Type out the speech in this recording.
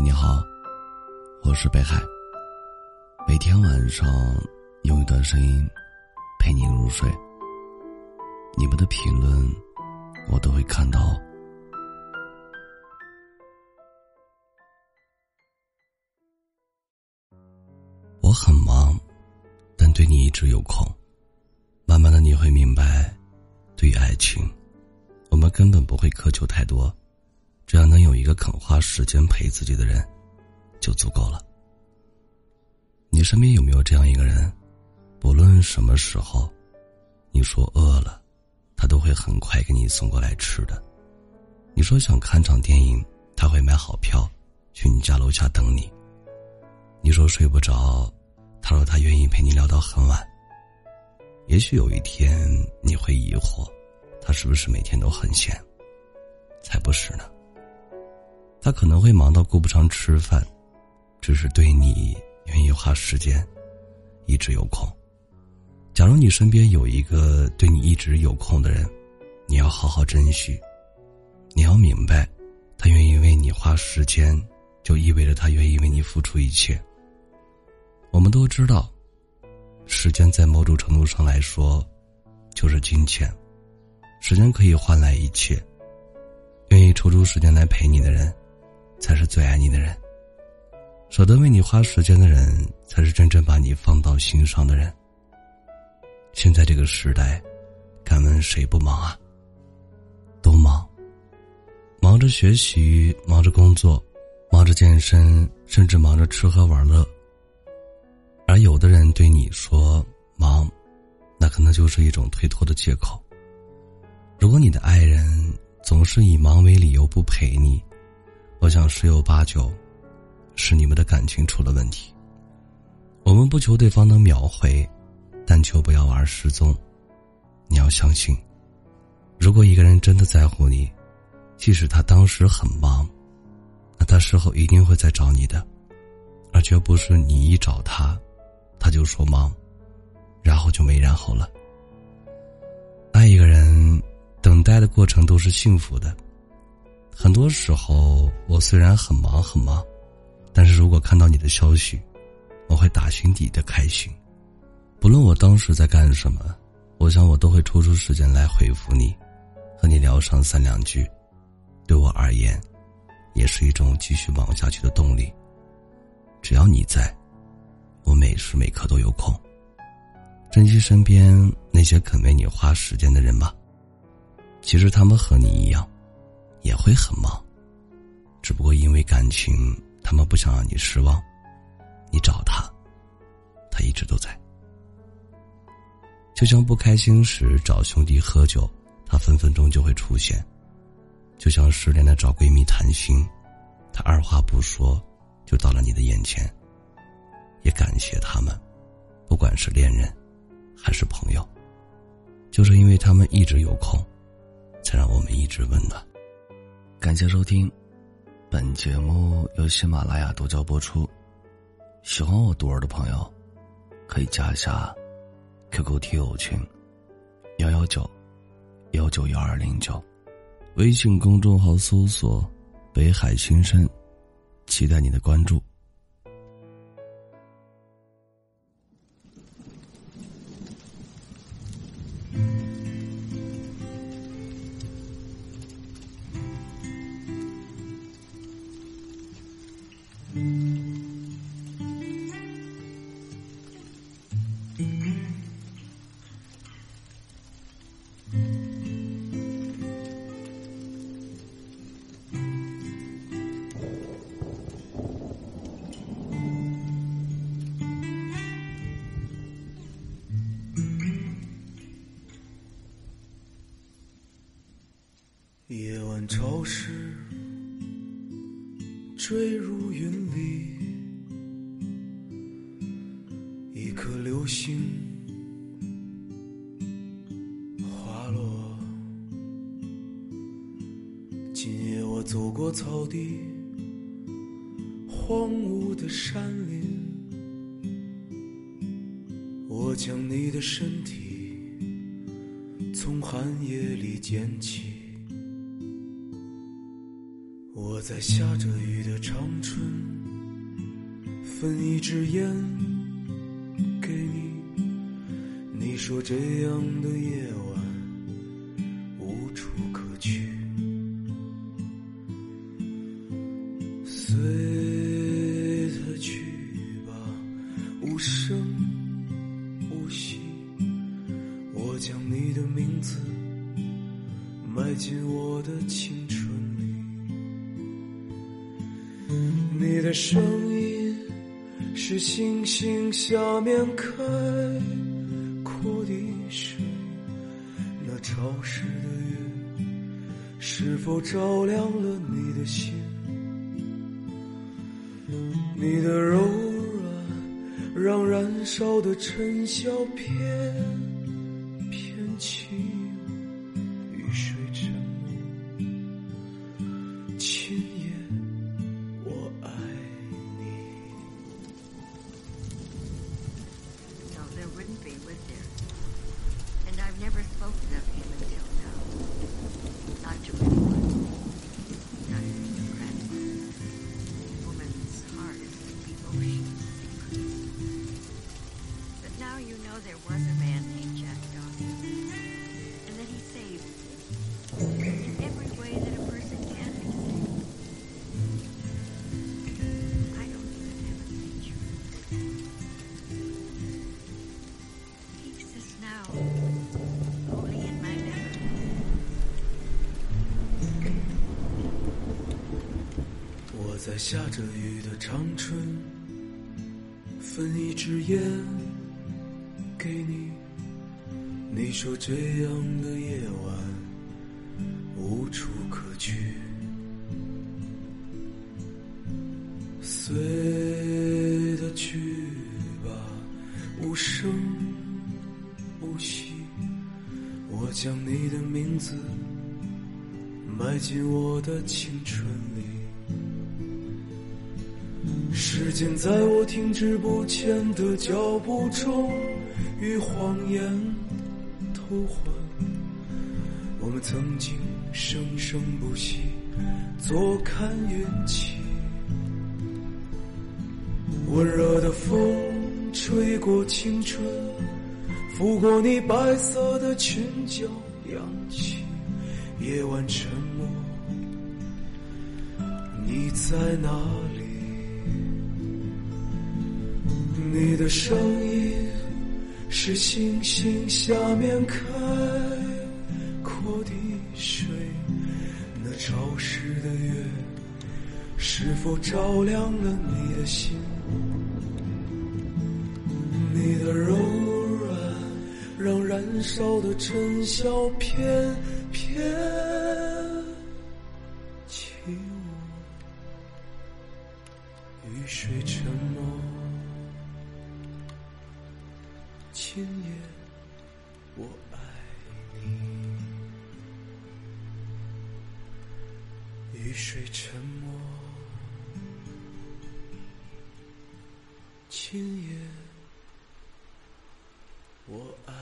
你好，我是北海。每天晚上用一段声音陪你入睡。你们的评论我都会看到。我很忙，但对你一直有空。慢慢的你会明白，对于爱情，我们根本不会苛求太多。只要能有一个肯花时间陪自己的人，就足够了。你身边有没有这样一个人？不论什么时候，你说饿了，他都会很快给你送过来吃的。你说想看场电影，他会买好票去你家楼下等你。你说睡不着，他说他愿意陪你聊到很晚。也许有一天你会疑惑，他是不是每天都很闲？才不是呢。他可能会忙到顾不上吃饭，只是对你愿意花时间，一直有空。假如你身边有一个对你一直有空的人，你要好好珍惜。你要明白，他愿意为你花时间，就意味着他愿意为你付出一切。我们都知道，时间在某种程度上来说，就是金钱。时间可以换来一切，愿意抽出时间来陪你的人。才是最爱你的人，舍得为你花时间的人，才是真正把你放到心上的人。现在这个时代，敢问谁不忙啊？都忙，忙着学习，忙着工作，忙着健身，甚至忙着吃喝玩乐。而有的人对你说忙，那可能就是一种推脱的借口。如果你的爱人总是以忙为理由不陪你，我想十有八九，是你们的感情出了问题。我们不求对方能秒回，但求不要玩失踪。你要相信，如果一个人真的在乎你，即使他当时很忙，那他事后一定会再找你的，而绝不是你一找他，他就说忙，然后就没然后了。爱一个人，等待的过程都是幸福的。很多时候，我虽然很忙很忙，但是如果看到你的消息，我会打心底的开心。不论我当时在干什么，我想我都会抽出时间来回复你，和你聊上三两句。对我而言，也是一种继续忙下去的动力。只要你在，我每时每刻都有空。珍惜身边那些肯为你花时间的人吧。其实他们和你一样。也会很忙，只不过因为感情，他们不想让你失望。你找他，他一直都在。就像不开心时找兄弟喝酒，他分分钟就会出现；就像失恋的找闺蜜谈心，他二话不说就到了你的眼前。也感谢他们，不管是恋人还是朋友，就是因为他们一直有空，才让我们一直温暖。感谢收听，本节目由喜马拉雅独家播出。喜欢我独儿的朋友，可以加一下 QQ 听友群幺幺九幺九幺二零九，微信公众号搜索“北海新生”，期待你的关注。夜晚潮湿，坠入云里，一颗流星滑落。今夜我走过草地，荒芜的山林，我将你的身体从寒夜里捡起。我在下着雨的长春，分一支烟给你。你说这样的夜晚无处可去，随他去吧，无声无息。我将你的名字埋进我的青的声音是星星下面开阔的水，那潮湿的月是否照亮了你的心？你的柔软让燃烧的尘嚣偏下着雨的长春，分一支烟给你。你说这样的夜晚无处可去，随他去吧，无声无息。我将你的名字埋进我的青春里。时间在我停滞不前的脚步中，与谎言偷换。我们曾经生生不息，坐看云起。温热的风吹过青春，拂过你白色的裙角，扬起夜晚沉默。你在哪里？你的声音是星星下面开阔的水，那潮湿的月是否照亮了你的心？你的柔软让燃烧的尘嚣翩翩起舞，雨水沉默。今夜，我爱你。雨水沉默。今夜，我爱。